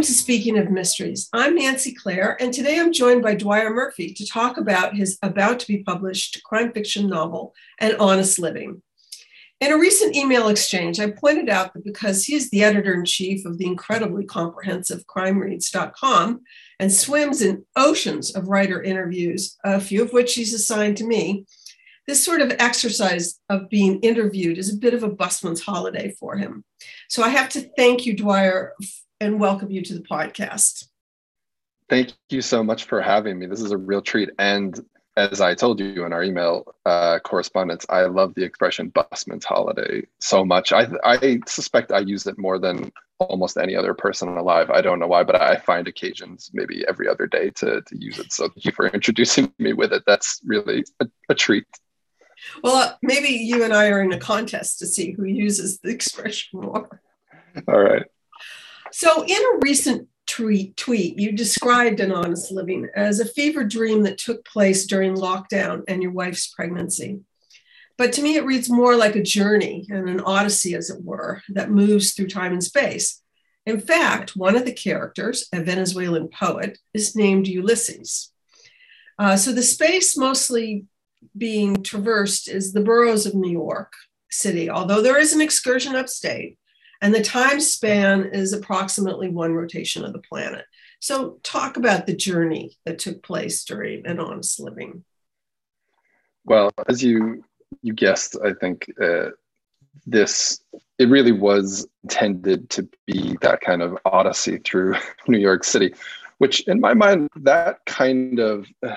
Welcome to Speaking of Mysteries. I'm Nancy Clare, and today I'm joined by Dwyer Murphy to talk about his about to be published crime fiction novel, An Honest Living. In a recent email exchange, I pointed out that because he is the editor in chief of the incredibly comprehensive crimereads.com and swims in oceans of writer interviews, a few of which he's assigned to me, this sort of exercise of being interviewed is a bit of a busman's holiday for him. So I have to thank you, Dwyer, and welcome you to the podcast. Thank you so much for having me. This is a real treat. And as I told you in our email uh, correspondence, I love the expression busman's holiday so much. I, I suspect I use it more than almost any other person alive. I don't know why, but I find occasions maybe every other day to, to use it. So thank you for introducing me with it. That's really a, a treat. Well, uh, maybe you and I are in a contest to see who uses the expression more. All right. So, in a recent tweet, tweet, you described an honest living as a fever dream that took place during lockdown and your wife's pregnancy. But to me, it reads more like a journey and an odyssey, as it were, that moves through time and space. In fact, one of the characters, a Venezuelan poet, is named Ulises. Uh, so the space mostly being traversed is the boroughs of New York City, although there is an excursion upstate and the time span is approximately one rotation of the planet. So, talk about the journey that took place during an honest living. Well, as you you guessed, I think uh, this it really was intended to be that kind of odyssey through New York City, which, in my mind, that kind of uh,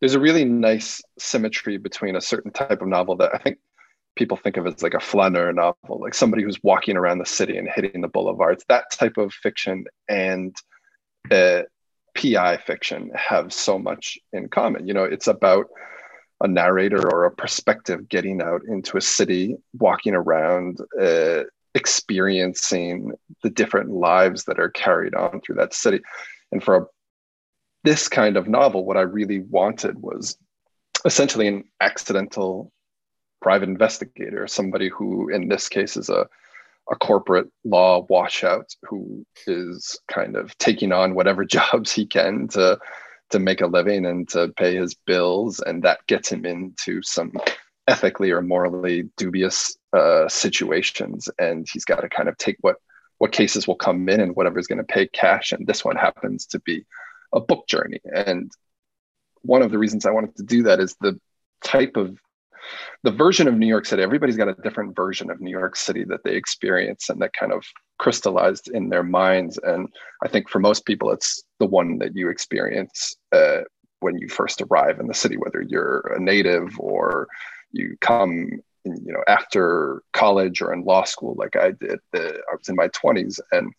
there's a really nice symmetry between a certain type of novel that I think people think of it as like a flaneur novel, like somebody who's walking around the city and hitting the boulevards. That type of fiction and uh, PI fiction have so much in common. You know, it's about a narrator or a perspective getting out into a city, walking around, uh, experiencing the different lives that are carried on through that city. And for a, this kind of novel, what I really wanted was essentially an accidental private investigator, somebody who, in this case, is a, a corporate law washout who is kind of taking on whatever jobs he can to to make a living and to pay his bills, and that gets him into some ethically or morally dubious uh, situations, and he's got to kind of take what what cases will come in and whatever is going to pay cash, and this one happens to be a book journey, and one of the reasons I wanted to do that is the type of the version of New York City, everybody's got a different version of New York City that they experience and that kind of crystallized in their minds. And I think for most people, it's the one that you experience uh, when you first arrive in the city, whether you're a native or you come, in, you know, after college or in law school, like I did. The, I was in my 20s, and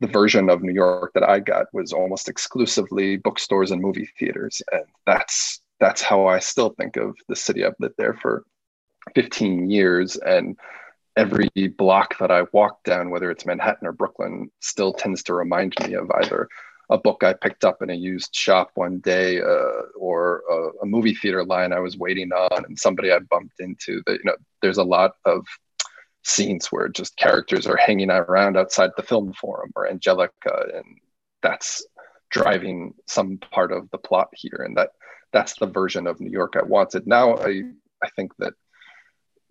the version of New York that I got was almost exclusively bookstores and movie theaters, and that's that's how I still think of the city. I've lived there for 15 years, and every block that I walk down, whether it's Manhattan or Brooklyn, still tends to remind me of either a book I picked up in a used shop one day, uh, or a, a, movie theater line I was waiting on, and somebody I bumped into. That you know, there's a lot of scenes where just characters are hanging around outside the film forum or Angelika, and that's driving some part of the plot here, and that that's the version of New York I wanted. Now I I think that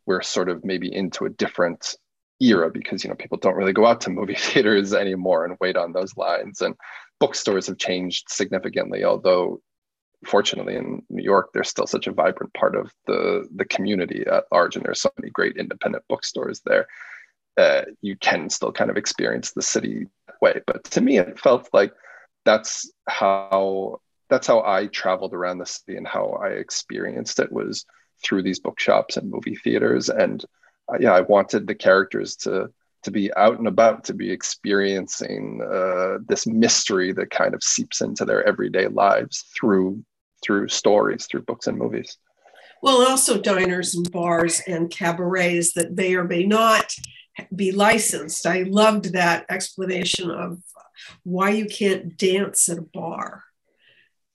we're sort of maybe into a different era because you know people don't really go out to movie theaters anymore and wait on those lines and bookstores have changed significantly although fortunately in New York there's still such a vibrant part of the the community at large and there's so many great independent bookstores there uh, you can still kind of experience the city way but to me it felt like that's how that's how I traveled around the city and how I experienced it was through these bookshops and movie theaters. And uh, yeah, I wanted the characters to to be out and about, to be experiencing uh, this mystery that kind of seeps into their everyday lives through through stories, through books and movies. Well, also diners and bars and cabarets that may or may not be licensed. I loved that explanation of why you can't dance at a bar.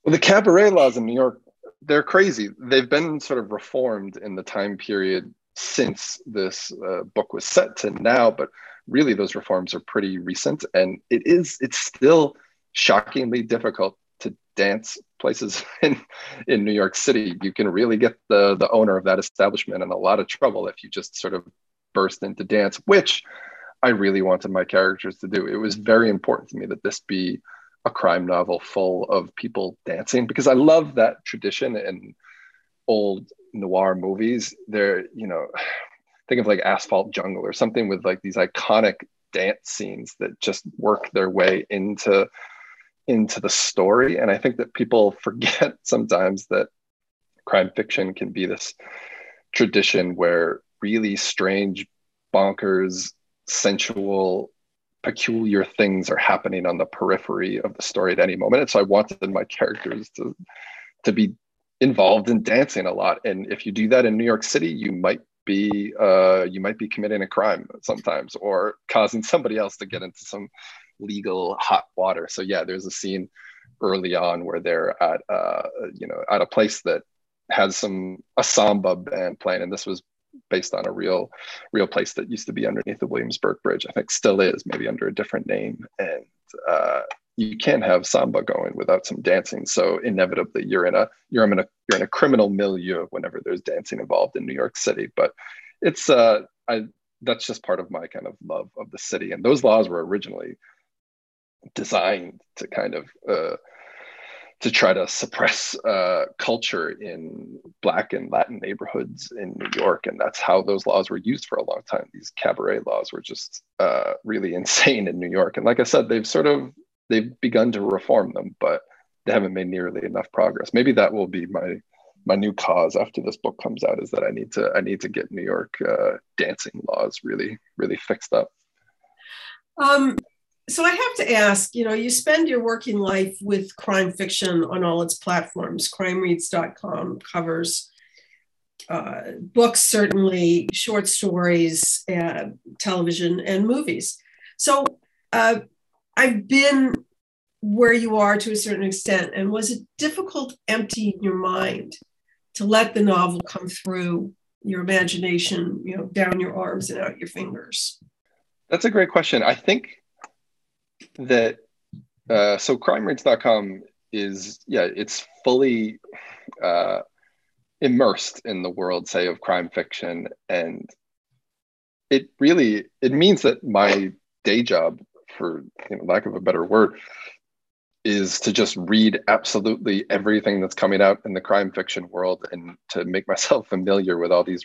Well, the cabaret laws in New York, they're crazy. They've been sort of reformed in the time period since this uh, book was set to now, but really those reforms are pretty recent and it is it's still shockingly difficult to dance places in in New York City. You can really get the the owner of that establishment in a lot of trouble if you just sort of burst into dance, which I really wanted my characters to do. It was very important to me that this be a crime novel full of people dancing because I love that tradition in old noir movies. There, you know, think of like Asphalt Jungle or something with like these iconic dance scenes that just work their way into into the story. And I think that people forget sometimes that crime fiction can be this tradition where really strange, bonkers, sensual, peculiar things are happening on the periphery of the story at any moment. And so I wanted my characters to to be involved in dancing a lot. And if you do that in New York City, you might be uh, you might be committing a crime sometimes or causing somebody else to get into some legal hot water. So yeah, there's a scene early on where they're at uh, you know at a place that has some a samba band playing, and this was based on a real real place that used to be underneath the Williamsburg Bridge. I think still is, maybe under a different name. And uh, you can't have samba going without some dancing. So inevitably, you're in a you're in a you're in a criminal milieu whenever there's dancing involved in New York City. But it's uh, I that's just part of my kind of love of the city. And those laws were originally designed to kind of uh, to try to suppress uh, culture in Black and Latin neighborhoods in New York, and that's how those laws were used for a long time. These cabaret laws were just uh, really insane in New York, and like I said, they've sort of they've begun to reform them, but they haven't made nearly enough progress. Maybe that will be my my new cause after this book comes out is that I need to I need to get New York uh, dancing laws really really fixed up. Um, so I have to ask, you know, you spend your working life with crime fiction on all its platforms. CrimeReads.com covers uh, books, certainly short stories, uh, television, and movies. So uh, I've been where you are to a certain extent, and was it difficult emptying your mind to let the novel come through your imagination, you know, down your arms and out your fingers? That's a great question. I think that uh, so crimereads.com is yeah it's fully uh, immersed in the world say of crime fiction. And it really it means that my day job for you know, lack of a better word is to just read absolutely everything that's coming out in the crime fiction world and to make myself familiar with all these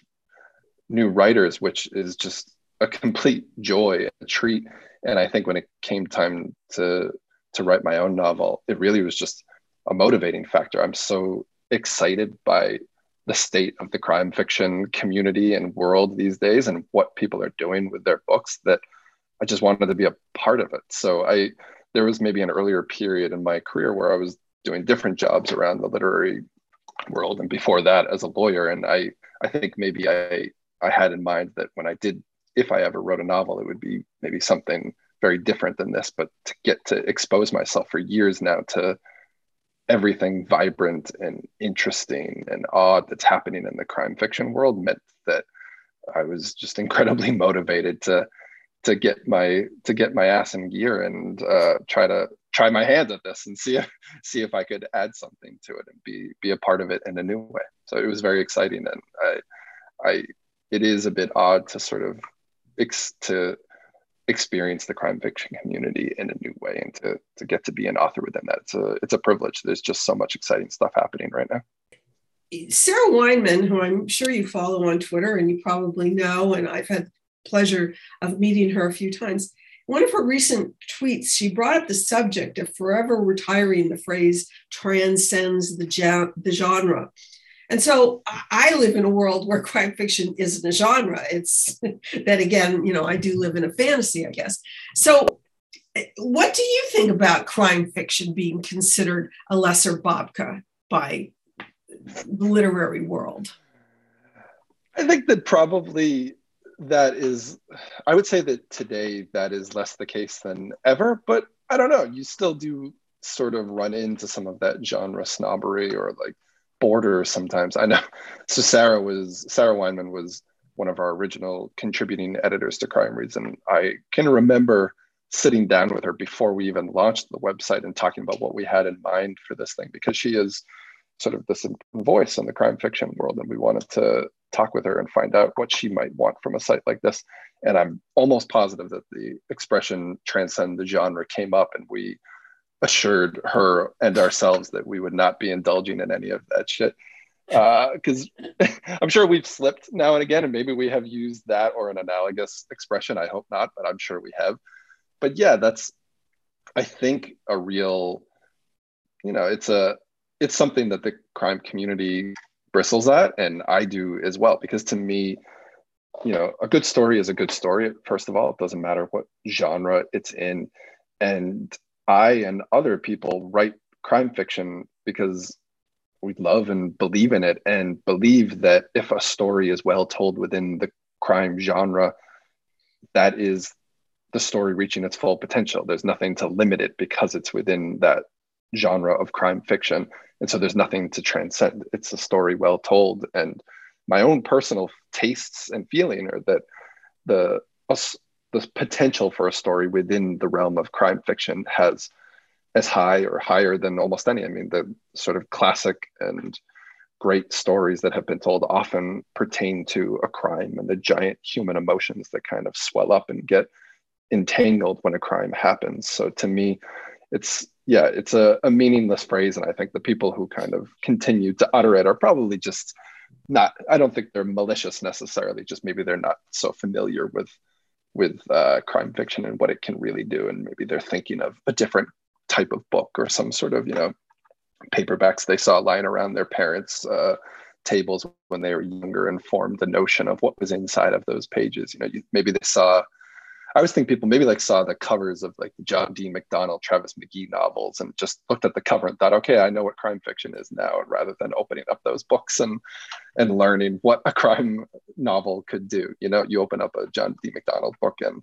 new writers which is just a complete joy a treat. And i think when it came time to to write my own novel it really was just a motivating factor. I'm so excited by the state of the crime fiction community and world these days and what people are doing with their books that i just wanted to be a part of it. So i there was maybe an earlier period in my career where i was doing different jobs around the literary world and before that as a lawyer. And i i think maybe i i had in mind that when i did if I ever wrote a novel, it would be maybe something very different than this. But to get to expose myself for years now to everything vibrant and interesting and odd that's happening in the crime fiction world meant that I was just incredibly motivated to to get my to get my ass in gear and uh, try to try my hand at this and see if see if I could add something to it and be be a part of it in a new way. So it was very exciting and I I it is a bit odd to sort of ex- to experience the crime fiction community in a new way and to to get to be an author within that. It's a it's a privilege. There's just so much exciting stuff happening right now. Sarah Weinman, who I'm sure you follow on Twitter and you probably know, and I've had pleasure of meeting her a few times. One of her recent tweets, she brought up the subject of forever retiring the phrase transcends the, ja- the genre. And so I live in a world where crime fiction isn't a genre. It's that again, you know, I do live in a fantasy, I guess. So eh, what do you think about crime fiction being considered a lesser babka by the literary world? I think that probably that is I would say that today that is less the case than ever, but I don't know. You still do sort of run into some of that genre snobbery or like sometimes. I know. So Sarah was Sarah Weinman was one of our original contributing editors to Crime Reads, and I can remember sitting down with her before we even launched the website and talking about what we had in mind for this thing because she is sort of this voice in the crime fiction world and we wanted to talk with her and find out what she might want from a site like this and i'm almost positive that the expression transcend the genre came up and we assured her and ourselves that we would not be indulging in any of that shit because uh, i'm sure we've slipped now and again and maybe we have used that or an analogous expression i hope not but i'm sure we have but yeah, that's I think a real, you know, it's a it's something that the crime community bristles at, and I do as well. Because to me, you know, a good story is a good story. First of all, it doesn't matter what genre it's in, and I and other people write crime fiction because we love and believe in it, and believe that if a story is well told within the crime genre, that is the story reaching its full potential. There's nothing to limit it because it's within that genre of crime fiction. And so there's nothing to transcend. It's a story well told. And my own personal tastes and feeling are that the the potential for a story within the realm of crime fiction has as high or higher than almost any. I mean, the sort of classic and great stories that have been told often pertain to a crime and the giant human emotions that kind of swell up and get entangled when a crime happens. So to me, it's yeah, it's a, a meaningless phrase. And I think the people who kind of continue to utter it are probably just not, I don't think they're malicious necessarily, just maybe they're not so familiar with with uh, crime fiction and what it can really do. And maybe they're thinking of a different type of book or some sort of, you know, paperbacks they saw lying around their parents' uh, tables when they were younger and formed the notion of what was inside of those pages. You know, you, maybe they saw I always think people maybe like saw the covers of like the John D. MacDonald, Travis McGee novels and just looked at the cover and thought, okay, I know what crime fiction is now, rather than opening up those books and and learning what a crime novel could do. You know, you open up a John D. MacDonald book and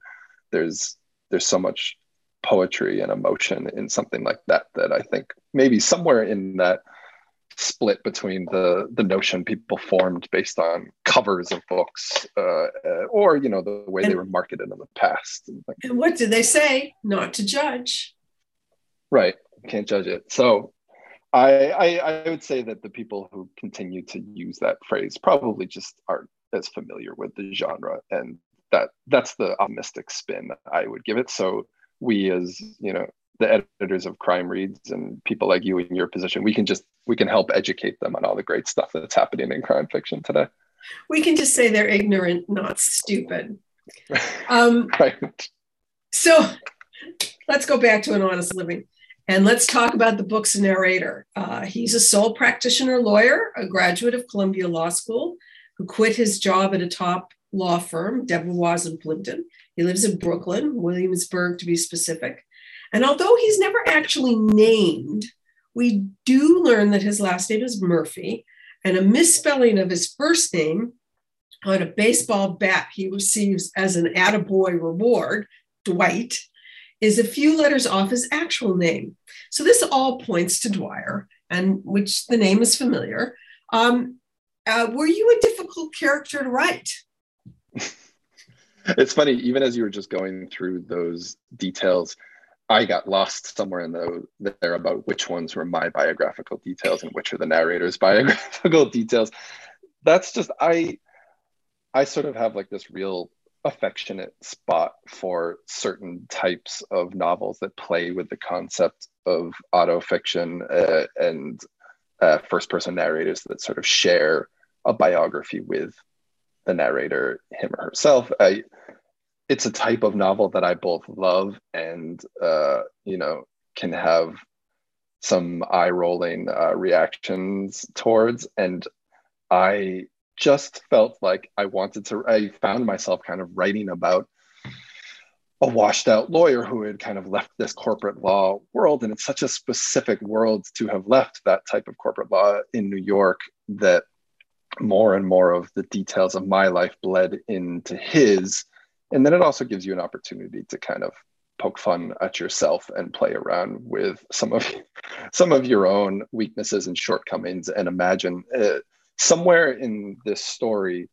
there's there's so much poetry and emotion in something like that that I think maybe somewhere in that split between the the notion people formed based on covers of books uh, uh, or you know the way and, they were marketed in the past and, and what did they say not to judge? Right. Can't judge it. So I, I i would say that the people who continue to use that phrase probably just aren't as familiar with the genre and that that's the optimistic spin i would give it. So we as you know the editors of crime reads and people like you in your position we can just we can help educate them on all the great stuff that's happening in crime fiction today. We can just say they're ignorant not stupid. Um, right. so let's go back to an honest living and let's talk about the book's narrator. Uh, he's a sole practitioner lawyer a graduate of columbia law school who quit his job at a top law firm debevoise and plimpton. He lives in brooklyn williamsburg to be specific and although he's never actually named, we do learn that his last name is Murphy, and a misspelling of his first name on a baseball bat he receives as an attaboy reward, Dwight, is a few letters off his actual name. So this all points to Dwyer, and which the name is familiar. Um, uh, were you a difficult character to write? it's funny, even as you were just going through those details, I got lost somewhere in the there about which ones were my biographical details and which are the narrator's biographical details. That's just I I sort of have like this real affectionate spot for certain types of novels that play with the concept of autofiction uh, and uh, first person narrators that sort of share a biography with the narrator, him or herself. I it's a type of novel that I both love and uh, you know can have some eye rolling uh, reactions towards, and I just felt like I wanted to. I found myself kind of writing about a washed out lawyer who had kind of left this corporate law world. And it's such a specific world to have left that type of corporate law in New York that more and more of the details of my life bled into his and then it also gives you an opportunity to kind of poke fun at yourself and play around with some of some of your own weaknesses and shortcomings and imagine uh, somewhere in this story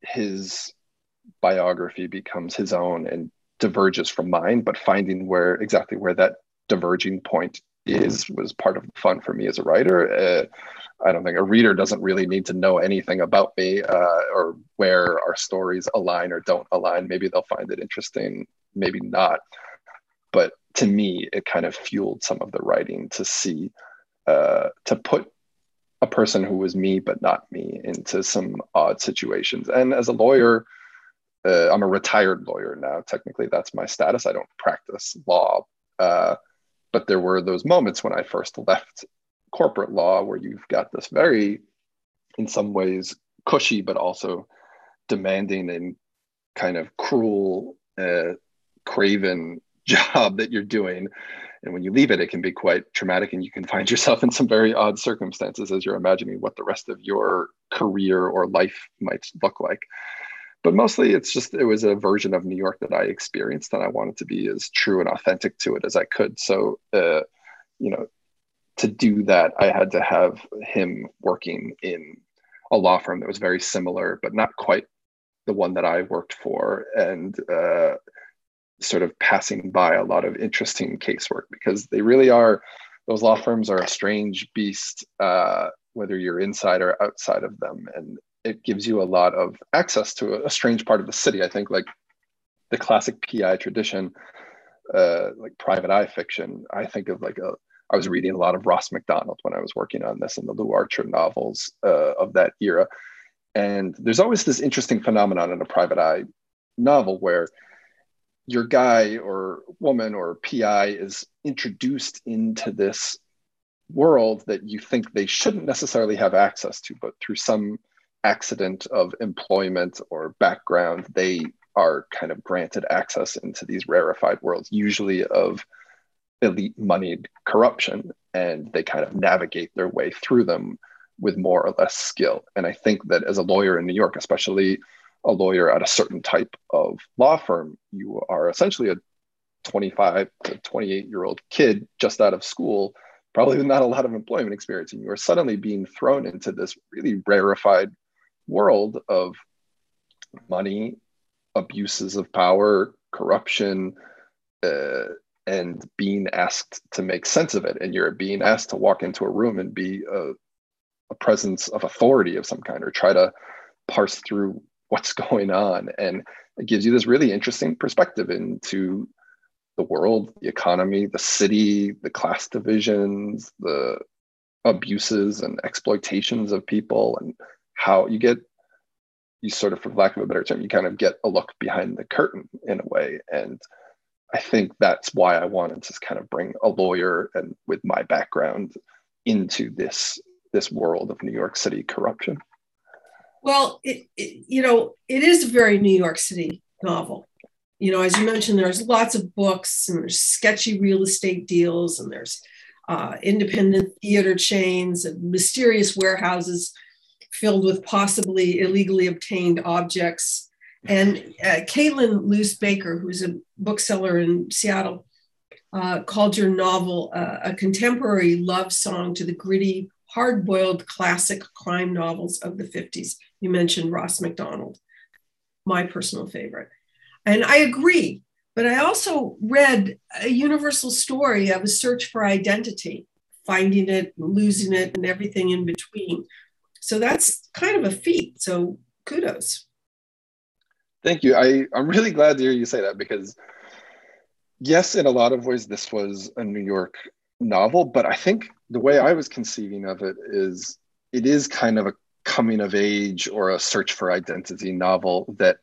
his biography becomes his own and diverges from mine, but finding where exactly where that diverging point is was part of the fun for me as a writer. Uh, I don't think a reader doesn't really need to know anything about me uh, or where our stories align or don't align. Maybe they'll find it interesting, maybe not. But to me, it kind of fueled some of the writing to see, uh, to put a person who was me but not me into some odd situations. And as a lawyer, uh, I'm a retired lawyer now. Technically, that's my status. I don't practice law. But there were those moments when I first left corporate law where you've got this very, in some ways, cushy, but also demanding and kind of cruel, uh, craven job that you're doing. And when you leave it, it can be quite traumatic, and you can find yourself in some very odd circumstances as you're imagining what the rest of your career or life might look like. But mostly, it's just it was a version of New York that I experienced, and I wanted to be as true and authentic to it as I could. So, uh, you know, to do that, I had to have him working in a law firm that was very similar, but not quite the one that I worked for, and uh, sort of passing by a lot of interesting casework because they really are. Those law firms are a strange beast, uh, whether you're inside or outside of them, and it gives you a lot of access to a, strange part of the city. I think, like the classic PI tradition, uh, like private eye fiction. I think of like a I was reading a lot of Ross Macdonald when I was working on this and the Lew Archer novels uh, of that era. And there's always this interesting phenomenon in a private eye novel where your guy or woman or PI is introduced into this world that you think they shouldn't necessarily have access to, but through some accident of employment or background, they are kind of granted access into these rarefied worlds, usually of elite moneyed corruption and they kind of navigate their way through them with more or less skill. And I think that as a lawyer in New York, especially a lawyer at a certain type of law firm, you are essentially a 25 to 28 year old kid just out of school, probably with not a lot of employment experience. And you are suddenly being thrown into this really rarefied world of money, abuses of power, corruption, uh, and being asked to make sense of it. And you're being asked to walk into a room and be a, a presence of authority of some kind or try to parse through what's going on. And it gives you this really interesting perspective into the world the economy the city the class divisions the abuses and exploitations of people and how you get you sort of for lack of a better term you kind of get a look behind the curtain in a way and I think that's why I wanted to kind of bring a lawyer and with my background into this this world of New York City corruption. Well, it, it, you know, it is a very New York City novel. You know, as you mentioned, there's lots of books and there's sketchy real estate deals and there's uh, independent theater chains and mysterious warehouses filled with possibly illegally obtained objects and uh, Caitlin Luce Baker, who's a bookseller in Seattle, uh, called your novel uh, a contemporary love song to the gritty, hard boiled classic crime novels of the 50s. You mentioned Ross Macdonald, my personal favorite. And I agree, but I also read a universal story of a search for identity, finding it, losing it, and everything in between. So that's kind of a feat. So kudos. Thank you. I, I'm really glad to hear you say that because, yes, in a lot of ways, this was a New York novel, but I think the way I was conceiving of it is it is kind of a coming of age or a search for identity novel that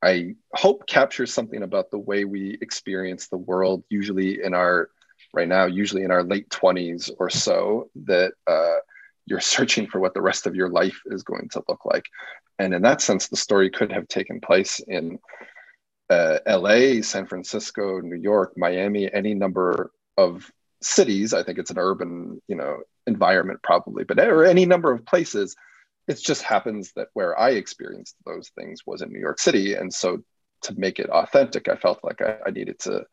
I hope captures something about the way we experience the world, usually in our right now, usually in our late 20s or so, that uh, you're searching for what the rest of your life is going to look like. And in that sense, the story could have taken place in uh, LA, San Francisco, New York, Miami, any number of cities. I think it's an urban, you know, environment probably, but or any number of places. It just happens that where I experienced those things was in New York City, and so to make it authentic, I felt like I, I needed to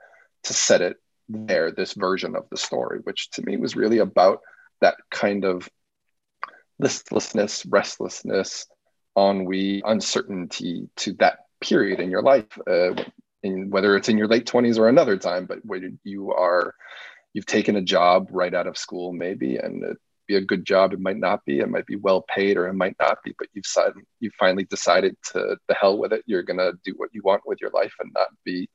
to set it there, this version of the story, which to me was really about that kind of listlessness, restlessness, ennui, uncertainty to that period in your life, uh, in, whether it's in your late 20s or another time, but when you are, you've taken a job right out of school, maybe, and it be a good job, it might not be, it might be well paid or it might not be, but you've decided, you finally decided to the hell with it. You're going to do what you want with your life and not be,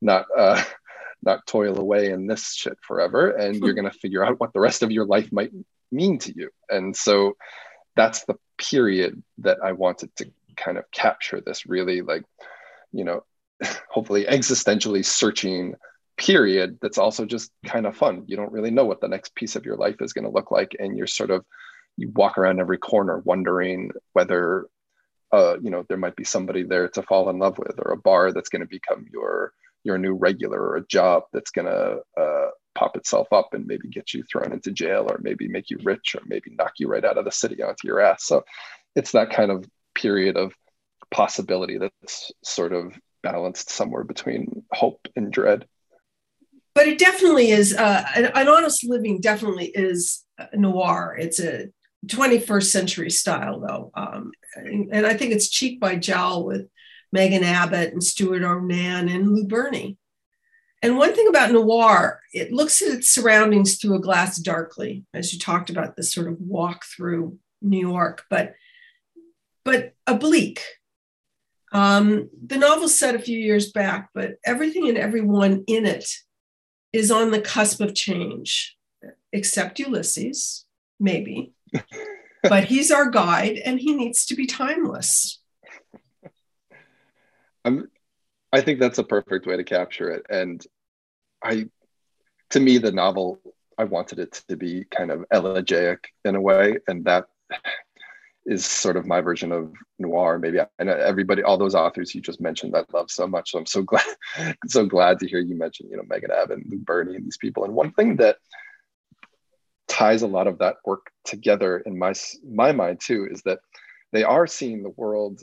not, uh, not toil away in this shit forever. And you're going to figure out what the rest of your life might mean to you. And so that's the period that I wanted to kind of capture this really like, you know, hopefully existentially searching period that's also just kind of fun. You don't really know what the next piece of your life is going to look like. And you're sort of, you walk around every corner wondering whether, uh, you know, there might be somebody there to fall in love with or a bar that's going to become your, your new regular or a job that's going to uh, pop itself up and maybe get you thrown into jail or maybe make you rich or maybe knock you right out of the city onto your ass. So it's that kind of period of possibility that's sort of balanced somewhere between hope and dread. But it definitely is uh, an, honest living. Definitely is noir. It's a 21st century style, though, um, and, and, I think it's cheek by jowl with Megan Abbott and Stewart O'Nan and Lou Berney. And one thing about noir, it looks at its surroundings through a glass darkly, as you talked about this sort of walk through New York, but but oblique. Um, the novel set a few years back, but everything and everyone in it is on the cusp of change, except Ulises, maybe. but he's our guide and he needs to be timeless. I'm, I think that's a perfect way to capture it. And I, to me, the novel, I wanted it to be kind of elegiac in a way. And that is sort of my version of noir. Maybe I know everybody, all those authors you just mentioned, I love so much. So I'm so glad, so glad to hear you mention, you know, Megan Abbott and Lou Berney and these people. And one thing that ties a lot of that work together in my my mind too is that they are seeing the world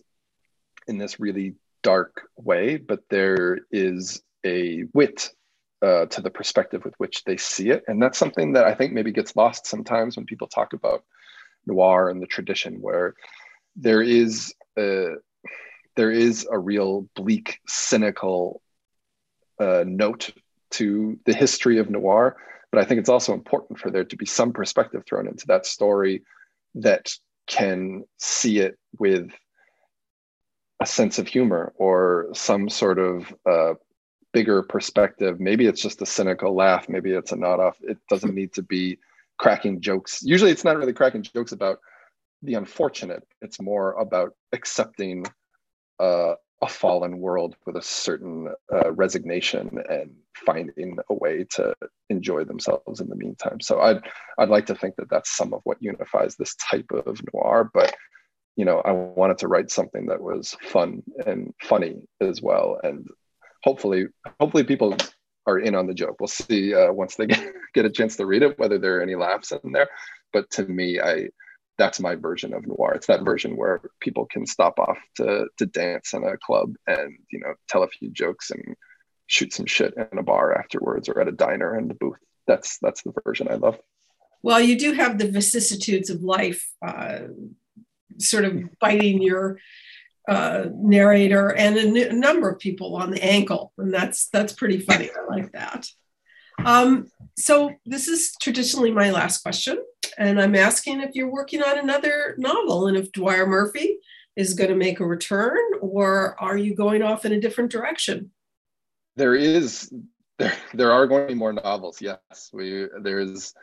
in this really dark way, but there is a wit uh, to the perspective with which they see it, and that's something that I think maybe gets lost sometimes when people talk about noir and the tradition, where there is a, there is a real bleak, cynical uh, note to the history of noir. But I think it's also important for there to be some perspective thrown into that story that can see it with a sense of humor or some sort of uh, bigger perspective. Maybe it's just a cynical laugh. Maybe it's a nod off. It doesn't need to be cracking jokes. Usually it's not really cracking jokes about the unfortunate. It's more about accepting uh, a fallen world with a certain uh, resignation and finding a way to enjoy themselves in the meantime. So I'd I'd like to think that that's some of what unifies this type of noir. But you know, I wanted to write something that was fun and funny as well, and hopefully, hopefully people are in on the joke. We'll see uh, once they get, a chance to read it whether there are any laughs in there. But to me, I that's my version of noir. It's that version where people can stop off to to dance in a club and you know tell a few jokes and shoot some shit in a bar afterwards or at a diner in the booth. That's that's the version I love. Well, you do have the vicissitudes of life, uh, sort of biting your uh, narrator and a, number of people on the ankle, and that's that's pretty funny. I like that. Um, so this is traditionally my last question, and I'm asking if you're working on another novel, and if Dwyer Murphy is going to make a return, or are you going off in a different direction? There is there there are going to be more novels. Yes, we there's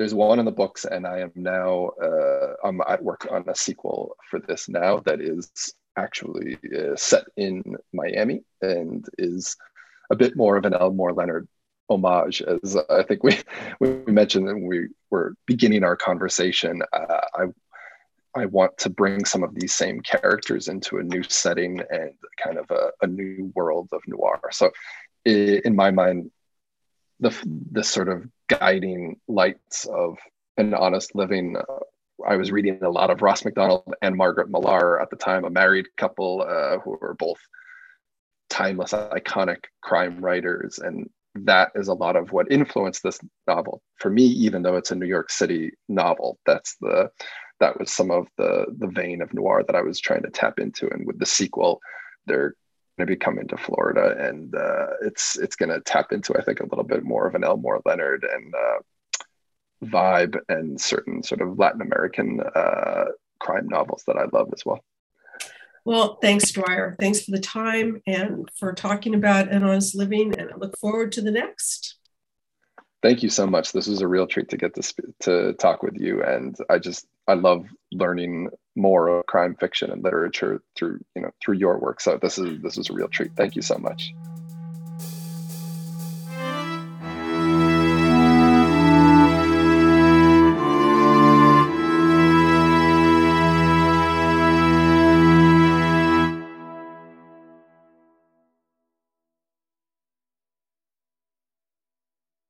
there's one in the books, and I am now uh, I'm at work on a sequel for this now that is actually uh, set in Miami and is a bit more of an Elmore Leonard homage, as I think we we mentioned when we were beginning our conversation. Uh, I I want to bring some of these same characters into a new setting and kind of a, a new world of noir. So, in my mind, the the sort of guiding lights of an honest living I was reading a lot of Ross Macdonald and Margaret Millar at the time, a married couple uh, who were both timeless, iconic crime writers. And that is a lot of what influenced this novel. For me, even though it's a New York City novel, that's the that was some of the the vein of noir that I was trying to tap into. And with the sequel, they're going to be coming to Florida, and uh, it's it's going to tap into I think a little bit more of an Elmore Leonard and uh, vibe and certain sort of Latin American uh, crime novels that I love as well. Well, thanks, Dwyer. Thanks for the time and for talking about an honest living. And I look forward to the next. Thank you so much. This was a real treat to get to sp- to talk with you, and I just I love learning more of crime fiction and literature through you know through your work. So this is this is a real treat. Thank you so much.